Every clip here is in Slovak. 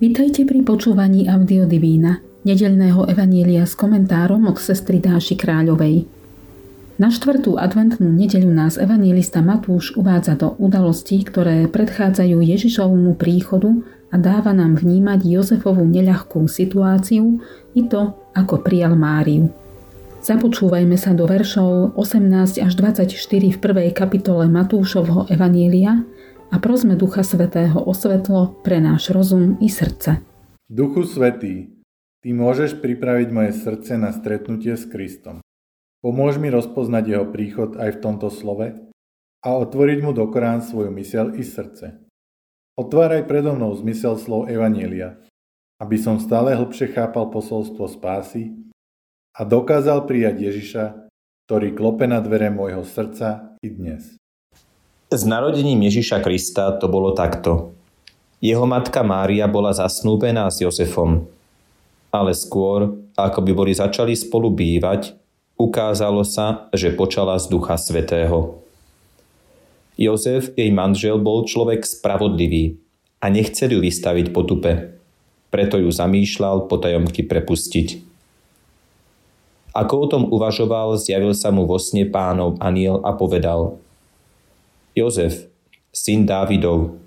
Vítajte pri počúvaní Audio Divína, nedeľného evanielia s komentárom od sestry Dáši Kráľovej. Na štvrtú adventnú nedeľu nás evangelista Matúš uvádza do udalostí, ktoré predchádzajú Ježišovmu príchodu a dáva nám vnímať Jozefovú neľahkú situáciu i to, ako prijal Máriu. Započúvajme sa do veršov 18 až 24 v prvej kapitole Matúšovho Evanielia a prosme Ducha Svetého o svetlo pre náš rozum i srdce. Duchu Svetý, Ty môžeš pripraviť moje srdce na stretnutie s Kristom. Pomôž mi rozpoznať Jeho príchod aj v tomto slove a otvoriť mu do Korán svoju mysel i srdce. Otváraj predo mnou zmysel slov Evanielia, aby som stále hlbšie chápal posolstvo spásy a dokázal prijať Ježiša, ktorý klope na dvere môjho srdca i dnes. S narodením Ježiša Krista to bolo takto. Jeho matka Mária bola zasnúbená s Jozefom. Ale skôr, ako by boli začali spolu bývať, ukázalo sa, že počala z Ducha Svetého. Jozef, jej manžel, bol človek spravodlivý a nechcel ju vystaviť potupe. Preto ju zamýšľal potajomky prepustiť. Ako o tom uvažoval, zjavil sa mu vo sne pánov aniel a povedal – Jozef, syn Dávidov,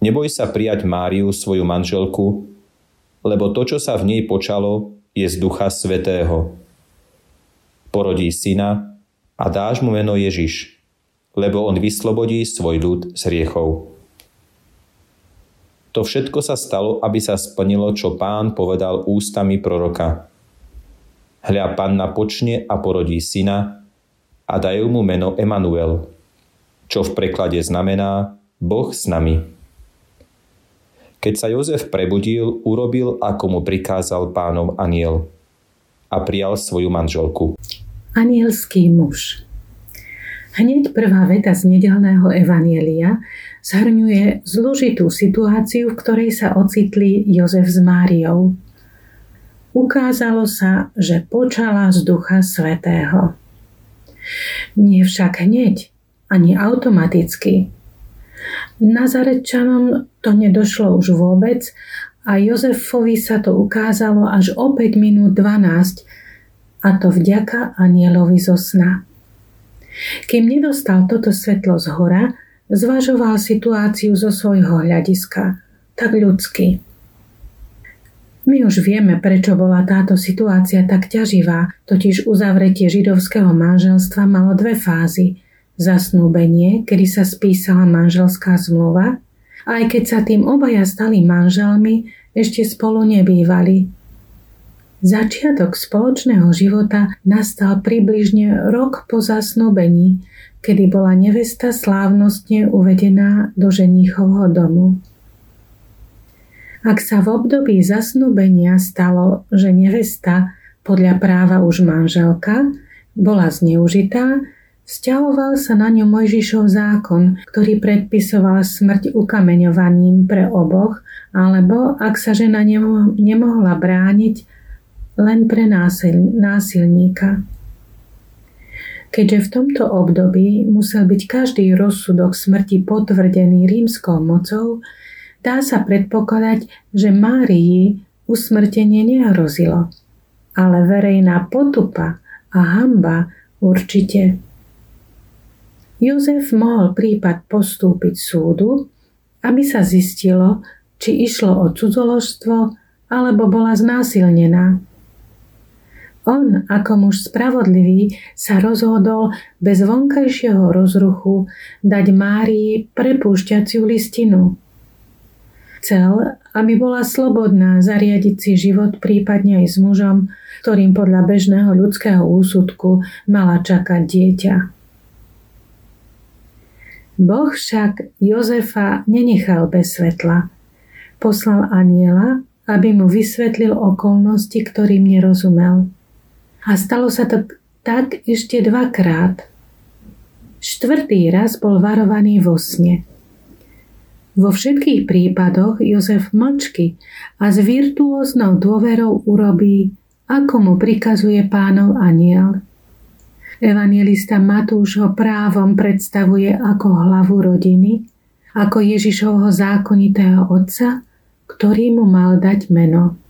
neboj sa prijať Máriu, svoju manželku, lebo to, čo sa v nej počalo, je z Ducha Svetého. Porodí syna a dáš mu meno Ježiš, lebo on vyslobodí svoj ľud z riechov. To všetko sa stalo, aby sa splnilo, čo pán povedal ústami proroka. Hľa panna počne a porodí syna a dajú mu meno Emanuel, čo v preklade znamená Boh s nami. Keď sa Jozef prebudil, urobil, ako mu prikázal pánov aniel a prijal svoju manželku. Anielský muž Hneď prvá veta z nedelného evanielia zhrňuje zložitú situáciu, v ktorej sa ocitli Jozef s Máriou. Ukázalo sa, že počala z Ducha Svetého. Nie však hneď, ani automaticky. Nazarečanom to nedošlo už vôbec a Jozefovi sa to ukázalo až o 5 minút 12 a to vďaka anielovi zo sna. Kým nedostal toto svetlo z hora, zvažoval situáciu zo svojho hľadiska, tak ľudsky. My už vieme, prečo bola táto situácia tak ťaživá, totiž uzavretie židovského manželstva malo dve fázy – zasnúbenie, kedy sa spísala manželská zmluva, aj keď sa tým obaja stali manželmi, ešte spolu nebývali. Začiatok spoločného života nastal približne rok po zasnúbení, kedy bola nevesta slávnostne uvedená do ženíchovho domu. Ak sa v období zasnúbenia stalo, že nevesta podľa práva už manželka bola zneužitá, Vzťahoval sa na ňu Mojžišov zákon, ktorý predpisoval smrť ukameňovaním pre oboch, alebo ak sa žena nemohla brániť, len pre násil, násilníka. Keďže v tomto období musel byť každý rozsudok smrti potvrdený rímskou mocou, dá sa predpokladať, že Márii usmrtenie nehrozilo. Ale verejná potupa a hamba určite. Jozef mohol prípad postúpiť súdu, aby sa zistilo, či išlo o cudzoložstvo alebo bola znásilnená. On, ako muž spravodlivý, sa rozhodol bez vonkajšieho rozruchu dať Márii prepúšťaciu listinu. Chcel, aby bola slobodná zariadiť si život prípadne aj s mužom, ktorým podľa bežného ľudského úsudku mala čakať dieťa. Boh však Jozefa nenechal bez svetla. Poslal aniela, aby mu vysvetlil okolnosti, ktorým nerozumel. A stalo sa to tak ešte dvakrát. Štvrtý raz bol varovaný vo sne. Vo všetkých prípadoch Jozef mlčky a s virtuóznou dôverou urobí, ako mu prikazuje pánov aniel – Evangelista Matúš ho právom predstavuje ako hlavu rodiny, ako Ježišovho zákonitého otca, ktorý mu mal dať meno.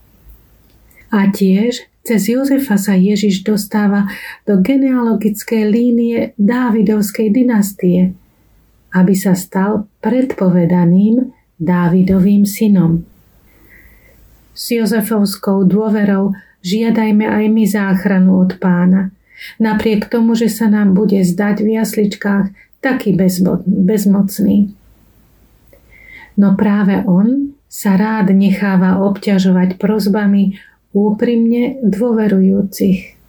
A tiež cez Jozefa sa Ježiš dostáva do genealogickej línie Dávidovskej dynastie, aby sa stal predpovedaným Dávidovým synom. S Jozefovskou dôverou žiadajme aj my záchranu od pána, napriek tomu, že sa nám bude zdať v jasličkách taký bezmocný. No práve on sa rád necháva obťažovať prozbami úprimne dôverujúcich.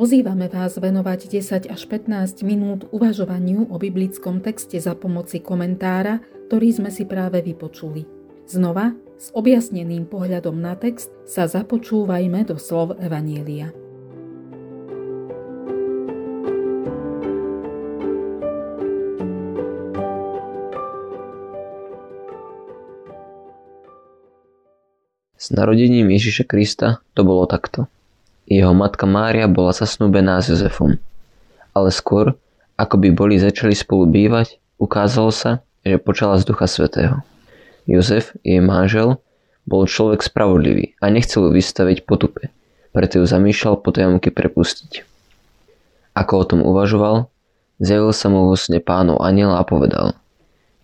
Pozývame vás venovať 10 až 15 minút uvažovaniu o biblickom texte za pomoci komentára, ktorý sme si práve vypočuli. Znova, s objasneným pohľadom na text, sa započúvajme do slov Evanielia. S narodením Ježiša Krista to bolo takto. Jeho matka Mária bola zasnúbená s Jozefom. Ale skôr, ako by boli začali spolu bývať, ukázalo sa, že počala z Ducha Svetého. Jozef, jej manžel, bol človek spravodlivý a nechcel ju vystaviť potupe, preto ju zamýšľal tajomky prepustiť. Ako o tom uvažoval, zjavil sa mu vo sne pánov aniel a povedal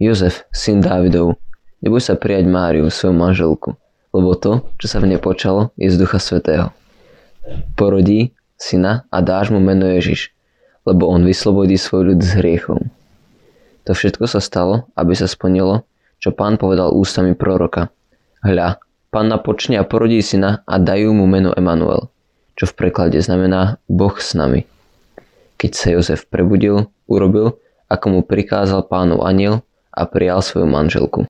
Jozef, syn Dávidov, neboj sa prijať Máriu, svoju manželku, lebo to, čo sa v nej počalo, je z Ducha Svetého. Porodí syna a dáš mu meno Ježiš, lebo on vyslobodí svoj ľud z hriechov. To všetko sa stalo, aby sa splnilo, čo pán povedal ústami proroka. Hľa, panna počne a porodí syna a dajú mu meno Emanuel, čo v preklade znamená Boh s nami. Keď sa Jozef prebudil, urobil, ako mu prikázal pánov aniel a prijal svoju manželku.